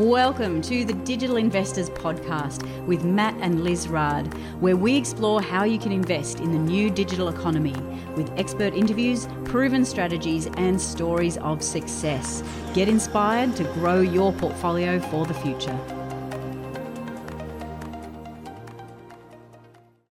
Welcome to the Digital Investors Podcast with Matt and Liz Raad, where we explore how you can invest in the new digital economy with expert interviews, proven strategies, and stories of success. Get inspired to grow your portfolio for the future.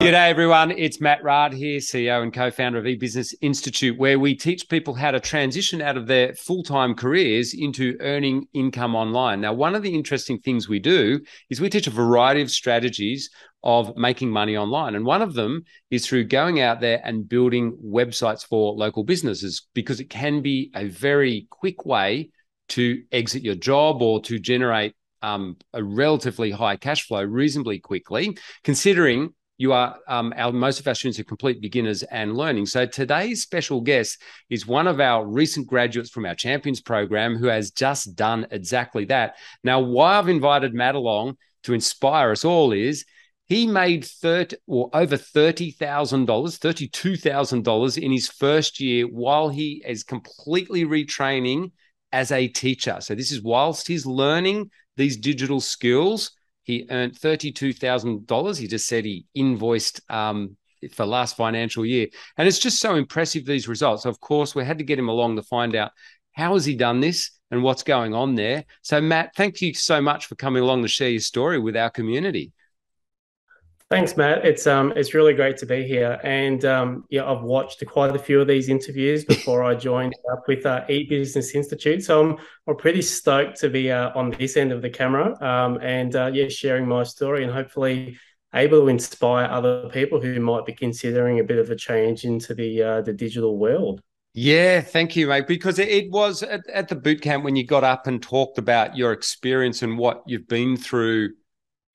G'day everyone, it's Matt Raad here, CEO and co-founder of eBusiness Institute, where we teach people how to transition out of their full-time careers into earning income online. Now, one of the interesting things we do is we teach a variety of strategies of making money online. And one of them is through going out there and building websites for local businesses because it can be a very quick way to exit your job or to generate um, a relatively high cash flow reasonably quickly, considering you are um, our most of our students are complete beginners and learning. So today's special guest is one of our recent graduates from our Champions program who has just done exactly that. Now, why I've invited Matt along to inspire us all is he made 30 or over $30,000, $32,000 in his first year while he is completely retraining as a teacher. So this is whilst he's learning these digital skills he earned $32,000. He just said he invoiced um, for last financial year. And it's just so impressive, these results. Of course, we had to get him along to find out how has he done this and what's going on there. So, Matt, thank you so much for coming along to share your story with our community. Thanks, Matt. It's um it's really great to be here, and um yeah, I've watched quite a few of these interviews before I joined up with uh, eBusiness Institute, so I'm I'm pretty stoked to be uh, on this end of the camera, um and uh, yeah, sharing my story and hopefully able to inspire other people who might be considering a bit of a change into the uh, the digital world. Yeah, thank you, mate. Because it was at, at the boot camp when you got up and talked about your experience and what you've been through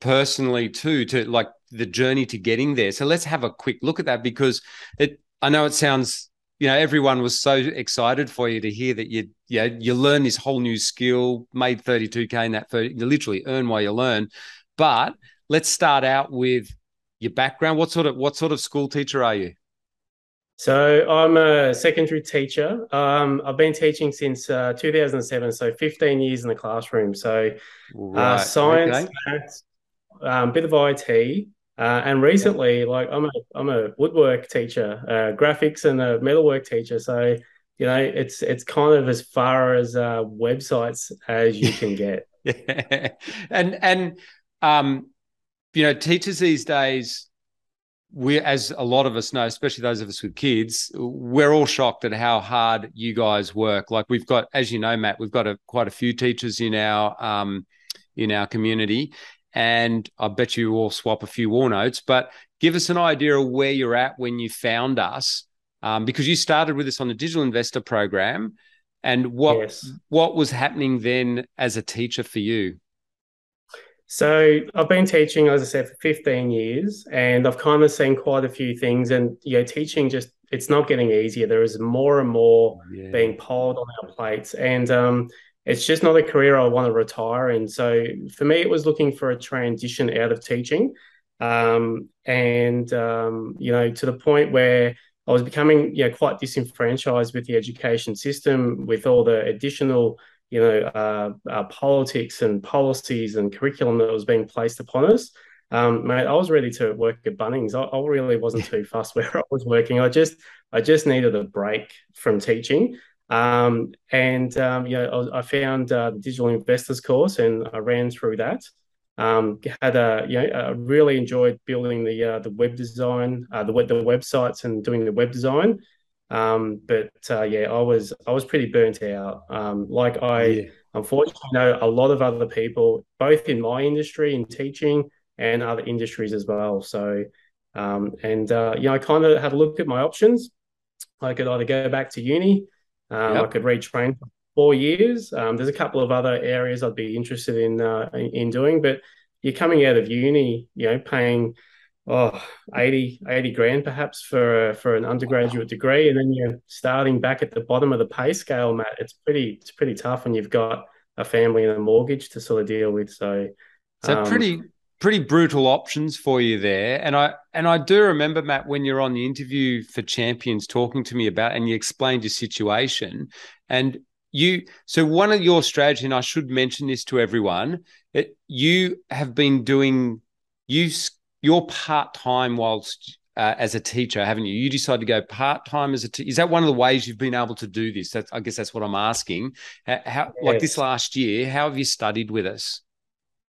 personally too to like the journey to getting there. So let's have a quick look at that because it I know it sounds you know everyone was so excited for you to hear that you yeah you learn this whole new skill made 32k in that 30, you literally earn while you learn but let's start out with your background what sort of what sort of school teacher are you so I'm a secondary teacher. Um, I've been teaching since uh, 2007, so 15 years in the classroom. So uh, right. uh, science, okay. maths, a um, bit of IT, uh, and recently, like I'm a I'm a woodwork teacher, uh, graphics and a metalwork teacher. So you know, it's it's kind of as far as uh, websites as you can get. yeah, and and um, you know, teachers these days, we as a lot of us know, especially those of us with kids, we're all shocked at how hard you guys work. Like we've got, as you know, Matt, we've got a, quite a few teachers in our um, in our community, and I bet you all swap a few war notes. But give us an idea of where you're at when you found us, um, because you started with us on the digital investor program, and what yes. what was happening then as a teacher for you. So I've been teaching, as I said, for 15 years, and I've kind of seen quite a few things. And you know, teaching just it's not getting easier. There is more and more yeah. being piled on our plates, and um, it's just not a career I want to retire in. So for me, it was looking for a transition out of teaching. Um, and, um, you know, to the point where I was becoming, you know, quite disenfranchised with the education system, with all the additional, you know, uh, uh, politics and policies and curriculum that was being placed upon us. Um, mate, I was ready to work at Bunnings. I, I really wasn't too fussed where I was working. I just, I just needed a break from teaching. Um, and um, you know, I, I found uh, the digital investors course and I ran through that. Um, had a you know, I really enjoyed building the uh, the web design, uh, the web the websites and doing the web design. Um, but uh, yeah, I was I was pretty burnt out. Um, like I yeah. unfortunately know a lot of other people, both in my industry in teaching and other industries as well. So um, and uh, you know, I kind of had a look at my options. I could either go back to uni um, yep. I could retrain for four years. Um, there's a couple of other areas I'd be interested in uh, in doing, but you're coming out of uni, you know, paying oh 80, 80 grand perhaps for uh, for an undergraduate degree, and then you're starting back at the bottom of the pay scale, Matt. It's pretty it's pretty tough when you've got a family and a mortgage to sort of deal with. So, so um, pretty pretty brutal options for you there. And I and I do remember Matt when you're on the interview for Champions talking to me about and you explained your situation and you so one of your strategy, and I should mention this to everyone, it, you have been doing you you're part time whilst uh, as a teacher, haven't you? You decided to go part time as a. T- is that one of the ways you've been able to do this? That's, I guess that's what I'm asking. How, how yes. like this last year, how have you studied with us?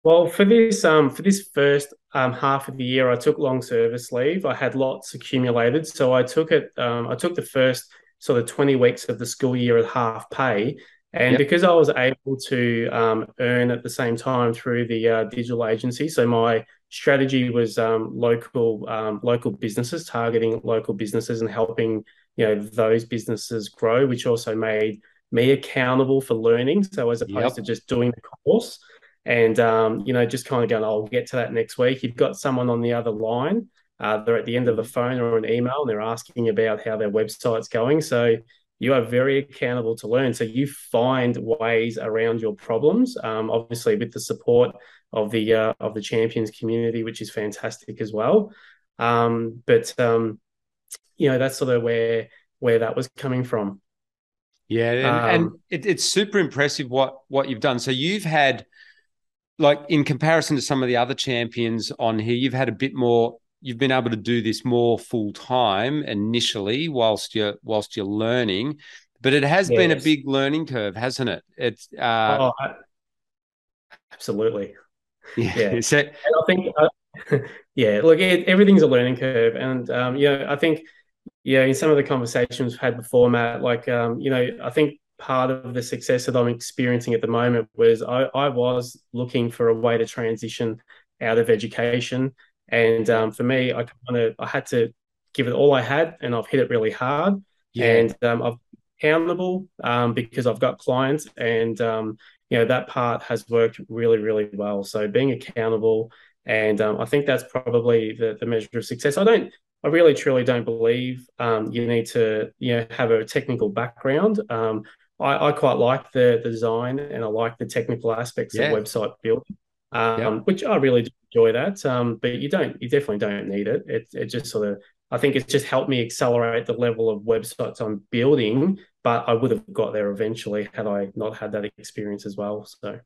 Well, for this um for this first um half of the year, I took long service leave. I had lots accumulated, so I took it. Um, I took the first sort of 20 weeks of the school year at half pay. And yep. because I was able to um, earn at the same time through the uh, digital agency, so my strategy was um, local um, local businesses, targeting local businesses and helping you know those businesses grow, which also made me accountable for learning. So as opposed yep. to just doing the course and um, you know just kind of going, I'll get to that next week. You've got someone on the other line uh, they're at the end of the phone or an email and they're asking about how their website's going. So you are very accountable to learn. So you find ways around your problems, um, obviously with the support of the uh, of the champions community, which is fantastic as well. Um, but um, you know that's sort of where where that was coming from. Yeah, and, and um, it, it's super impressive what what you've done. So you've had like in comparison to some of the other champions on here, you've had a bit more you've been able to do this more full time initially whilst you're whilst you're learning but it has yes. been a big learning curve hasn't it it's uh oh, absolutely yeah, yeah. So, and i think uh, yeah look it, everything's a learning curve and um you know i think yeah in some of the conversations we've had before matt like um you know i think part of the success that i'm experiencing at the moment was i i was looking for a way to transition out of education and um, for me, I kind of I had to give it all I had, and I've hit it really hard. Yeah. And um, I've accountable um, because I've got clients, and um, you know that part has worked really, really well. So being accountable, and um, I think that's probably the, the measure of success. I don't, I really, truly don't believe um, you need to, you know, have a technical background. Um, I, I, quite like the, the design and I like the technical aspects yeah. of website building, um, yeah. which I really do enjoy that. Um, but you don't, you definitely don't need it. It, it just sort of, I think it's just helped me accelerate the level of websites I'm building. But I would have got there eventually had I not had that experience as well. So.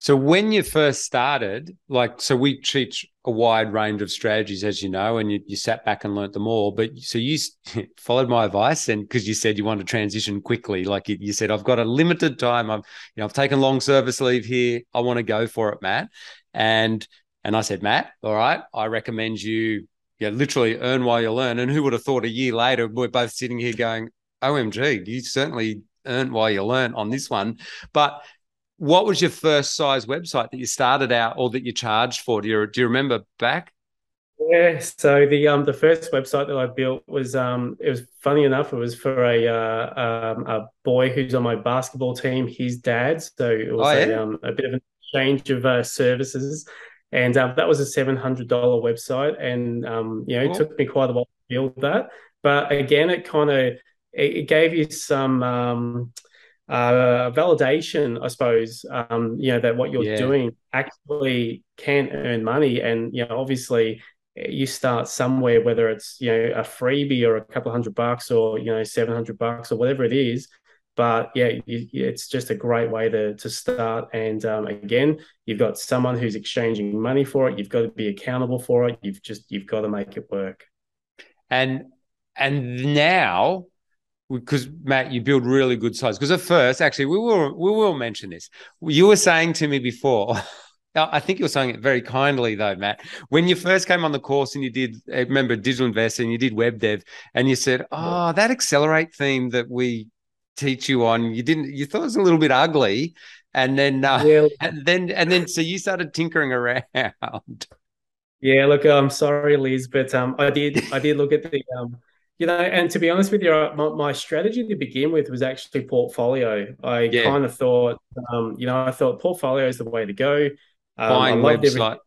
So when you first started, like, so we teach a wide range of strategies, as you know, and you, you sat back and learnt them all. But so you followed my advice, and because you said you want to transition quickly, like you, you, said, I've got a limited time. I've, you know, I've taken long service leave here. I want to go for it, Matt. And and I said, Matt, all right, I recommend you, yeah, literally earn while you learn. And who would have thought a year later we're both sitting here going, OMG, you certainly earn while you learn on this one. But what was your first size website that you started out or that you charged for? Do you do you remember back? Yeah, so the um the first website that I built was um it was funny enough it was for a uh, um, a boy who's on my basketball team, his dad. So it was oh, yeah? a, um, a bit of a change of uh, services and um, that was a seven hundred dollar website, and um, you know it took me quite a while to build that. But again, it kind of it, it, gave you some um, uh, validation, I suppose. Um, you know that what you're yeah. doing actually can earn money, and you know obviously you start somewhere, whether it's you know a freebie or a couple of hundred bucks or you know seven hundred bucks or whatever it is but yeah, it's just a great way to to start. And um, again, you've got someone who's exchanging money for it. You've got to be accountable for it. You've just you've got to make it work. And and now because Matt, you build really good sites. Because at first, actually, we will we will mention this. You were saying to me before. I think you were saying it very kindly, though, Matt. When you first came on the course and you did, I remember digital investing, and you did web dev, and you said, "Oh, that accelerate theme that we teach you on. You didn't. You thought it was a little bit ugly, and then uh, yeah. and then and then so you started tinkering around. Yeah, look, I'm sorry, Liz, but um, I did I did look at the um, you know, and to be honest with you, uh, my, my strategy to begin with was actually portfolio. I yeah. kind of thought, um, you know, I thought portfolio is the way to go. Um, Buying websites. Everything.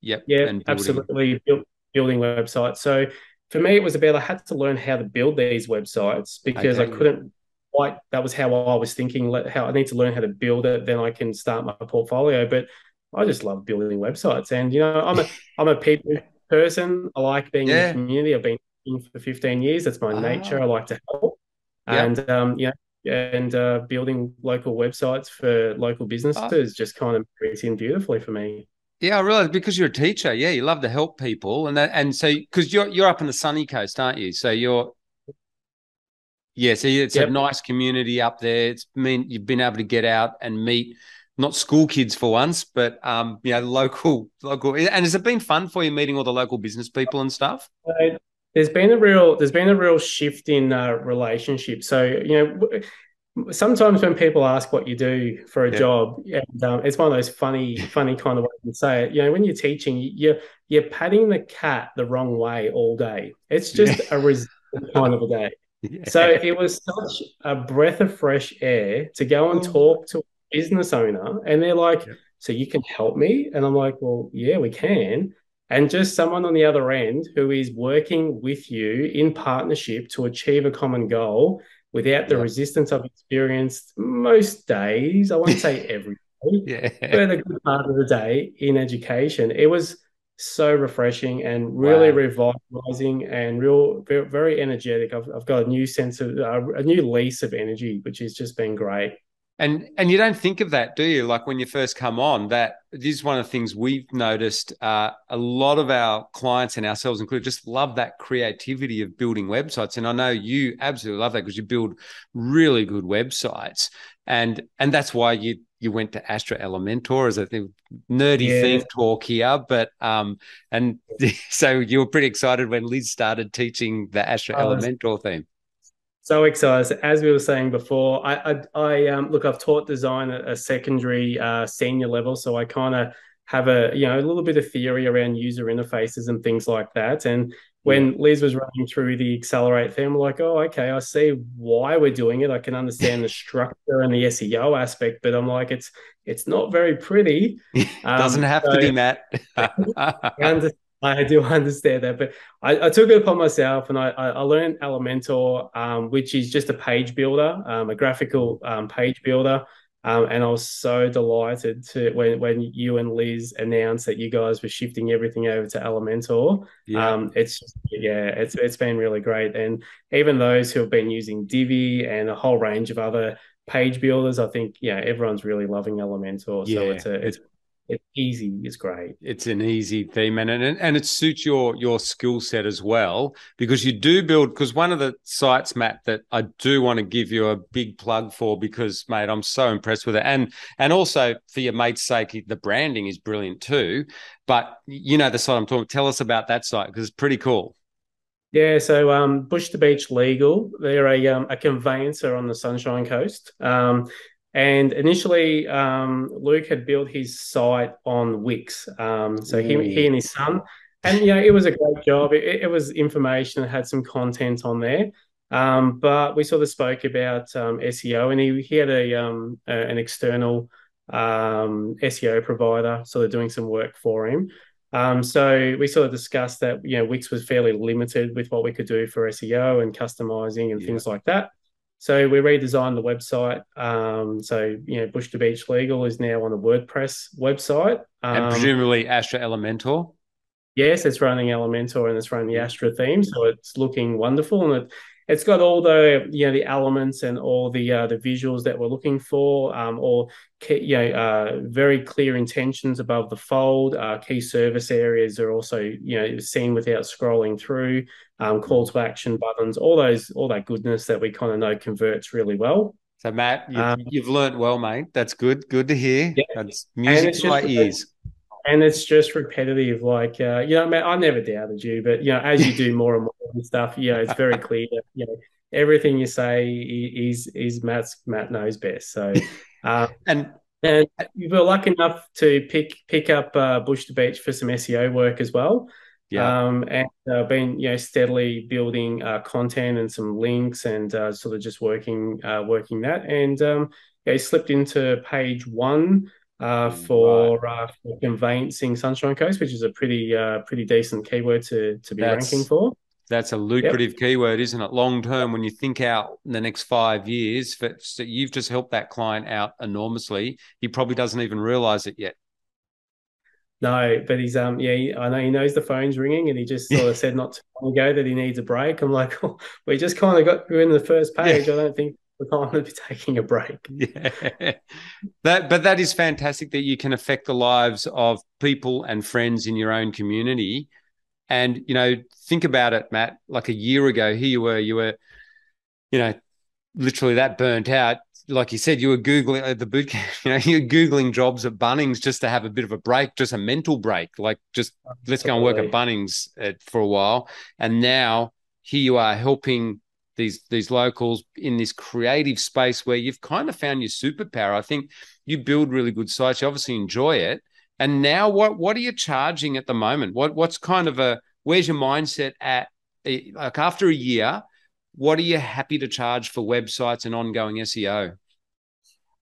Yep. Yeah, absolutely. Build, building websites. So for me, it was about I had to learn how to build these websites because okay. I couldn't quite that was how I was thinking. How I need to learn how to build it, then I can start my portfolio. But I just love building websites, and you know, I'm a I'm a people person. I like being yeah. in the community. I've been for 15 years. That's my nature. I like to help, and um, you know, and uh, building local websites for local businesses just kind of fits in beautifully for me. Yeah, I realize because you're a teacher. Yeah, you love to help people, and that, and so because you're you're up in the sunny coast, aren't you? So you're yeah, so it's yep. a nice community up there. It's mean you've been able to get out and meet not school kids for once, but um, you know, local local. And has it been fun for you meeting all the local business people and stuff? There's been a real there's been a real shift in uh, relationship. So you know, sometimes when people ask what you do for a yeah. job, and um, it's one of those funny funny kind of ways to say it. You know, when you're teaching, you're you're patting the cat the wrong way all day. It's just yeah. a resistant kind of a day. Yeah. So it was such a breath of fresh air to go and oh. talk to a business owner, and they're like. "So you can help me?" And I'm like, "Well, yeah, we can." And just someone on the other end who is working with you in partnership to achieve a common goal without the yeah. resistance I've experienced most days. I won't say every day, yeah. but a good part of the day in education. It was so refreshing and really wow. revitalizing and real very, very energetic. I've, I've, got a new sense of uh, a new lease of energy, which has just been great. And and you don't think of that, do you? Like when you first come on, that this is one of the things we've noticed. Uh, a lot of our clients and ourselves included just love that creativity of building websites. And I know you absolutely love that because you build really good websites, and and that's why you you went to Astra Elementor as a nerdy yeah. theme talk here, but um, and so you were pretty excited when Liz started teaching the Astra Elementor theme. So excited! As we were saying before, I I, I um, look, I've taught design at a secondary uh, senior level, so I kind of have a you know a little bit of theory around user interfaces and things like that, and when Liz was running through the accelerate thing, I'm like, oh, okay, I see why we're doing it. I can understand the structure and the SEO aspect, but I'm like, it's it's not very pretty. Doesn't um, have so to be, Matt. I, I do understand that, but I, I, took it upon myself and I, I learned Elementor, um, which is just a page builder, um, a graphical um, page builder. Um, and I was so delighted to when when you and Liz announced that you guys were shifting everything over to Elementor. Yeah. Um, it's just, yeah, it's it's been really great. And even those who have been using Divi and a whole range of other page builders, I think yeah, everyone's really loving Elementor. Yeah. So it's a it's it's easy it's great. It's an easy theme and and, and it suits your your skill set as well because you do build because one of the sites matt that i do want to give you a big plug for because mate i'm so impressed with it. And and also for your mate's sake the branding is brilliant too. But you know the site i'm talking tell us about that site because it's pretty cool. Yeah, so um, Bush to Beach Legal, they're a, um, a conveyancer on the Sunshine Coast. Um, and initially, um, Luke had built his site on Wix. Um, so he, he and his son, and you know, it was a great job. It, it was information that had some content on there. Um, but we sort of spoke about um, SEO, and he, he had a, um, a an external um, SEO provider sort of doing some work for him. Um, so we sort of discussed that you know Wix was fairly limited with what we could do for SEO and customizing and yeah. things like that. So we redesigned the website. Um, so you know, Bush to Beach Legal is now on the WordPress website, um, and presumably Astra Elementor. Yes, it's running Elementor and it's running the Astra theme, so it's looking wonderful, and it, it's got all the you know the elements and all the uh, the visuals that we're looking for, um, or you know uh, very clear intentions above the fold. Uh, key service areas are also you know seen without scrolling through. Um, call to action buttons, all those all that goodness that we kind of know converts really well. So Matt, you've, um, you've learned well, mate. That's good. Good to hear. Yeah. That's music to my ears and it's just repetitive. Like, uh, you know, man, I never doubted you, but you know, as you do more and more and stuff, you know, it's very clear that you know everything you say is is Matt's Matt knows best. So, um, and and we were lucky enough to pick pick up uh, Bush to Beach for some SEO work as well. Yeah. Um, and uh, been you know steadily building uh, content and some links and uh, sort of just working uh, working that and um, yeah, slipped into page one uh, for, right. uh, for conveyancing Sunshine Coast, which is a pretty uh, pretty decent keyword to to be that's, ranking for. That's a lucrative yep. keyword, isn't it? Long term, when you think out the next five years, for, so you've just helped that client out enormously. He probably doesn't even realize it yet. No, but he's um yeah I know he knows the phone's ringing and he just sort of said not too long ago that he needs a break. I'm like, oh, we just kind of got through in the first page. Yeah. I don't think we're kind of taking a break. Yeah, that but that is fantastic that you can affect the lives of people and friends in your own community. And you know, think about it, Matt. Like a year ago, here you were, you were, you know, literally that burnt out. Like you said, you were googling at the boot camp. You know, you're googling jobs at Bunnings just to have a bit of a break, just a mental break. Like, just let's go and work at Bunnings uh, for a while. And now here you are helping these these locals in this creative space where you've kind of found your superpower. I think you build really good sites. You obviously enjoy it. And now, what what are you charging at the moment? What what's kind of a where's your mindset at? Eh, like after a year, what are you happy to charge for websites and ongoing SEO?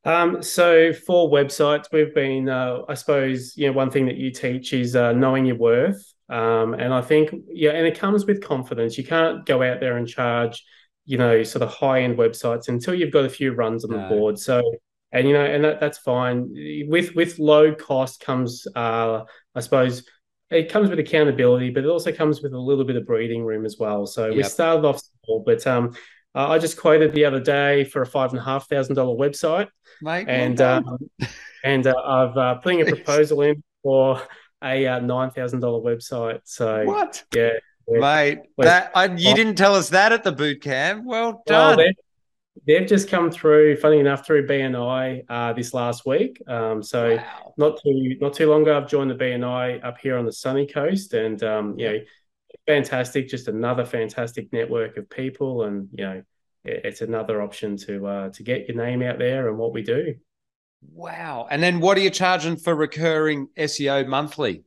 Um, so for websites, we've been, uh, I suppose, you know, one thing that you teach is uh, knowing your worth. Um, and I think, yeah, and it comes with confidence. You can't go out there and charge, you know, sort of high end websites until you've got a few runs on no. the board. So, and you know, and that, that's fine. With with low cost comes, uh, I suppose, it comes with accountability, but it also comes with a little bit of breathing room as well. So yep. we started off small, but um, uh, I just quoted the other day for a five and a half thousand dollar website, Mate, and well um, and uh, I've uh, putting a proposal in for a uh, nine thousand dollar website. So what? Yeah, mate, that I, you didn't tell us that at the boot camp. Well done. Well, they've just come through. Funny enough, through BNI uh, this last week. Um, so wow. not too not too long ago, I've joined the BNI up here on the sunny coast, and um, you know, fantastic. Just another fantastic network of people, and you know, it, it's another option to uh, to get your name out there and what we do. Wow! And then, what are you charging for recurring SEO monthly?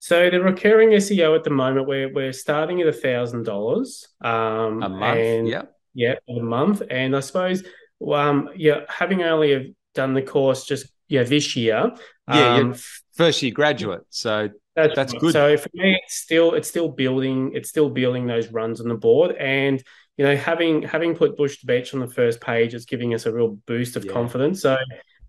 So the recurring SEO at the moment, we're we're starting at a thousand dollars um, a month. And, yeah yeah, a month. And I suppose, um, yeah, having only done the course just yeah this year, yeah, um, first year graduate, so that's, that's right. good. So for me, it's still it's still building it's still building those runs on the board, and you know having having put Bush to Beach on the first page, it's giving us a real boost of yeah. confidence. So.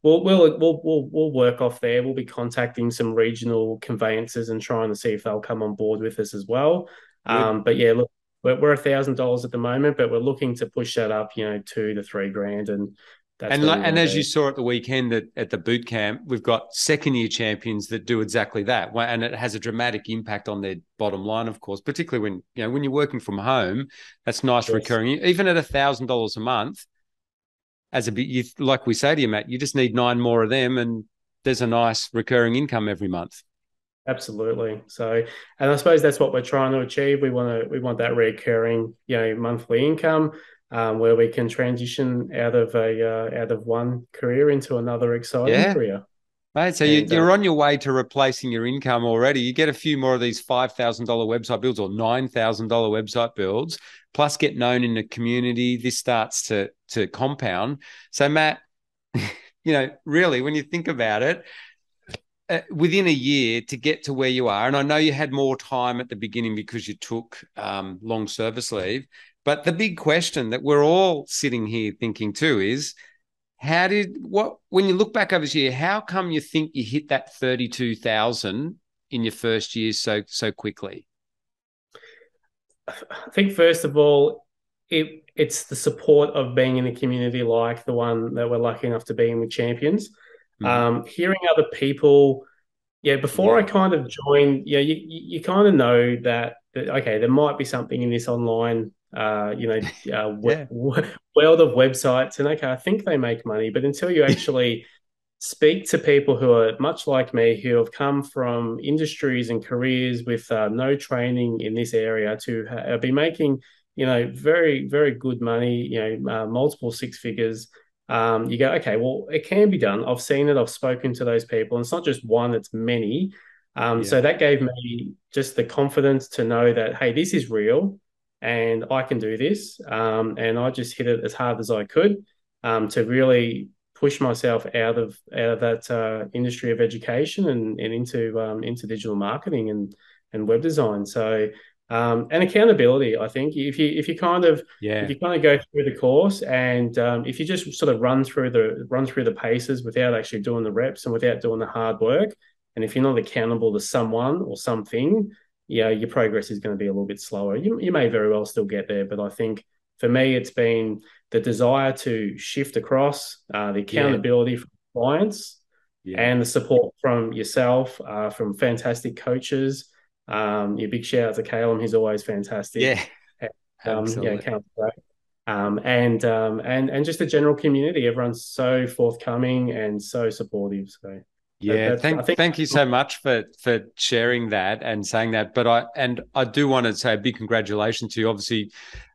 We'll, we'll we'll we'll we'll work off there. We'll be contacting some regional conveyancers and trying to see if they'll come on board with us as well. Um, but yeah, look, we're a thousand dollars at the moment, but we're looking to push that up, you know, two to three grand, and and and as you saw at the weekend at, at the boot camp, we've got second year champions that do exactly that, and it has a dramatic impact on their bottom line, of course. Particularly when you know when you're working from home, that's nice yes. recurring. Even at a thousand dollars a month, as a bit, you like we say to you, Matt, you just need nine more of them, and there's a nice recurring income every month. Absolutely. So, and I suppose that's what we're trying to achieve. We want to we want that recurring, you know, monthly income um, where we can transition out of a uh, out of one career into another exciting yeah. career. Right, so and, you, are uh, on your way to replacing your income already. You get a few more of these five thousand dollar website builds or nine thousand dollar website builds, plus get known in the community. This starts to to compound. So, Matt, you know, really, when you think about it, uh, within a year to get to where you are, and I know you had more time at the beginning because you took um, long service leave, but the big question that we're all sitting here thinking too is how did what when you look back over this year, how come you think you hit that thirty two thousand in your first year so so quickly? I think first of all, it it's the support of being in a community like the one that we're lucky enough to be in with champions. Mm-hmm. Um, hearing other people, yeah, before yeah. I kind of joined, yeah, you, you kind of know that, that, okay, there might be something in this online, uh, you know, uh, yeah. world of websites, and okay, I think they make money, but until you actually speak to people who are much like me, who have come from industries and careers with uh, no training in this area, to ha- be making, you know, very very good money, you know, uh, multiple six figures um, you go, okay, well, it can be done. I've seen it. I've spoken to those people. And it's not just one, it's many. Um, yeah. So that gave me just the confidence to know that, hey, this is real and I can do this. Um, and I just hit it as hard as I could um, to really push myself out of out of that uh, industry of education and, and into um, into digital marketing and and web design. So um, and accountability. I think if you if you kind of yeah. if you kind of go through the course and um, if you just sort of run through the run through the paces without actually doing the reps and without doing the hard work, and if you're not accountable to someone or something, yeah, your progress is going to be a little bit slower. You you may very well still get there, but I think for me, it's been the desire to shift across, uh, the accountability yeah. for clients, yeah. and the support from yourself, uh, from fantastic coaches. Um, your big shout out to Caleb, he's always fantastic. Yeah, um, yeah, great. Um, and um, and and just the general community, everyone's so forthcoming and so supportive. So yeah, thank think- thank you so much for for sharing that and saying that. But I and I do want to say a big congratulations to you, obviously,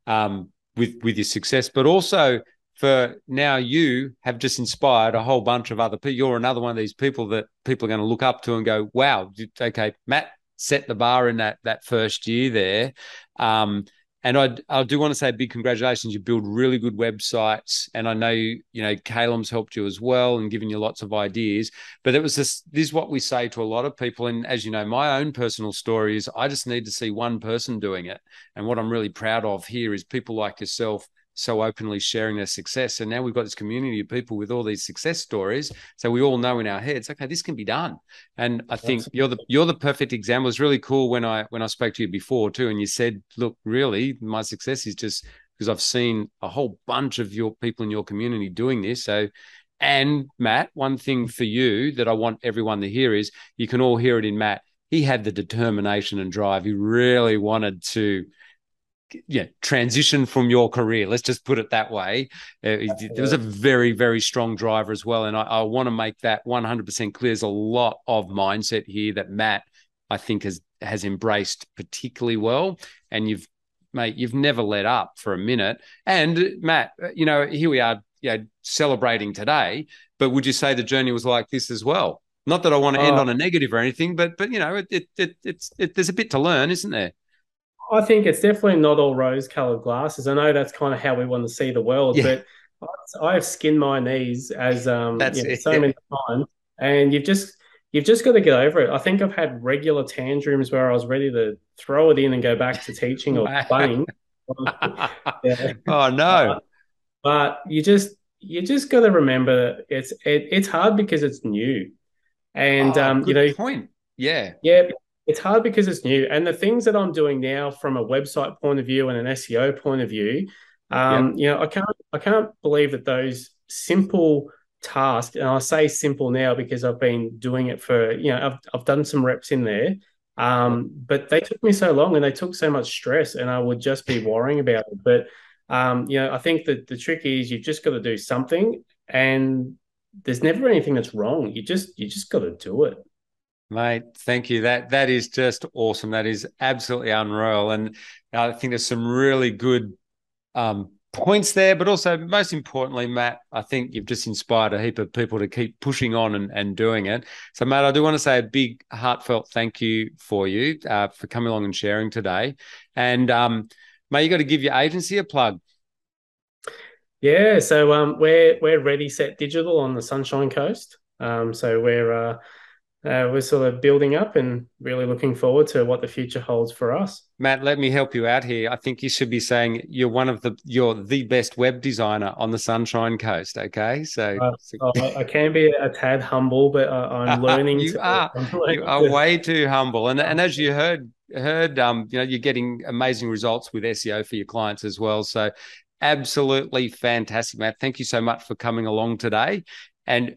um, with with your success, but also for now you have just inspired a whole bunch of other people. You're another one of these people that people are going to look up to and go, "Wow, okay, Matt set the bar in that that first year there." Um, and I, I do want to say big congratulations. You build really good websites, and I know you know Calum's helped you as well and given you lots of ideas. But it was this. This is what we say to a lot of people, and as you know, my own personal story is I just need to see one person doing it. And what I'm really proud of here is people like yourself so openly sharing their success. And now we've got this community of people with all these success stories. So we all know in our heads, okay, this can be done. And I think Absolutely. you're the you're the perfect example. It's really cool when I when I spoke to you before too, and you said, look, really, my success is just because I've seen a whole bunch of your people in your community doing this. So and Matt, one thing mm-hmm. for you that I want everyone to hear is you can all hear it in Matt. He had the determination and drive. He really wanted to yeah transition from your career. Let's just put it that way. Uh, there was a very very strong driver as well. And i, I want to make that 100% clear. There's a lot of mindset here that matt i think has has embraced particularly well. And you've mate you've never let up for a minute. And matt uh, you know here we are you know, celebrating today. But would you say the journey was like this as well? Not that i want to end uh, on a negative or anything but but you know it, it, it it's it, there's a bit to learn isn't there I think it's definitely not all rose colored glasses. I know that's kind of how we want to see the world, yeah. but I have skinned my knees as um you know, so many times, and you've just you've just got to get over it. I think I've had regular tantrums where I was ready to throw it in and go back to teaching or playing. yeah. Oh no! But, but, you just you just got to remember it's it, it's hard because it's new, and oh, um you know point. Yeah. Yeah. It's hard because it's new. And the things that I'm doing now from a website point of view and an SEO point of view, um, you know, I can't I can't believe that those simple tasks, and I say simple now because I've been doing it for, you know, I've I've done some reps in there. Um, but they took me so long and they took so much stress and I would just be worrying about it. But um, you know, I think that the trick is you've just got to do something and there's never anything that's wrong. You just you just got to do it. Mate, thank you. That that is just awesome. That is absolutely unreal, and I think there's some really good um, points there. But also, most importantly, Matt, I think you've just inspired a heap of people to keep pushing on and, and doing it. So, Matt, I do want to say a big heartfelt thank you for you uh, for coming along and sharing today. And um, mate, you got to give your agency a plug. Yeah, so um, we're we're ready set digital on the Sunshine Coast. Um, so we're uh, uh, we're sort of building up and really looking forward to what the future holds for us. Matt, let me help you out here. I think you should be saying you're one of the you're the best web designer on the Sunshine Coast. Okay, so uh, oh, I can be a tad humble, but I'm learning. you to, are learning you are way too humble, and and as you heard heard, um, you know, you're getting amazing results with SEO for your clients as well. So absolutely fantastic, Matt. Thank you so much for coming along today. And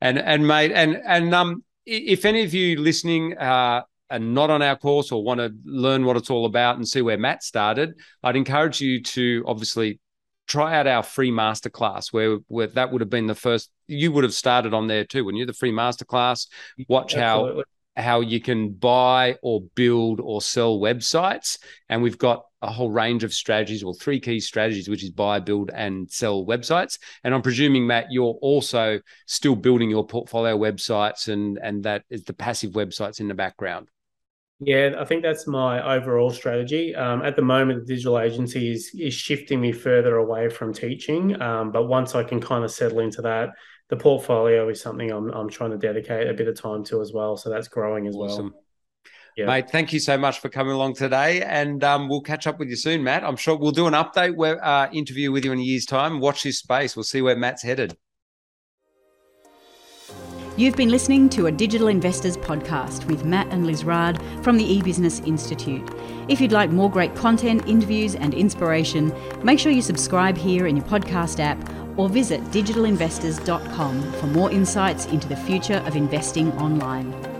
And and mate, and and um, if any of you listening uh, are not on our course or want to learn what it's all about and see where Matt started, I'd encourage you to obviously try out our free masterclass where, where that would have been the first you would have started on there too when you're the free masterclass. Watch Absolutely. how how you can buy or build or sell websites. And we've got a whole range of strategies or three key strategies, which is buy, build, and sell websites. And I'm presuming, Matt, you're also still building your portfolio websites and and that is the passive websites in the background. Yeah, I think that's my overall strategy. Um, at the moment, the digital agency is is shifting me further away from teaching. Um, but once I can kind of settle into that, the portfolio is something I'm I'm trying to dedicate a bit of time to as well. So that's growing as awesome. well. Yeah. Mate, thank you so much for coming along today. And um, we'll catch up with you soon, Matt. I'm sure we'll do an update where, uh, interview with you in a year's time. Watch this space. We'll see where Matt's headed. You've been listening to a Digital Investors podcast with Matt and Liz Raad from the eBusiness Institute. If you'd like more great content, interviews, and inspiration, make sure you subscribe here in your podcast app or visit digitalinvestors.com for more insights into the future of investing online.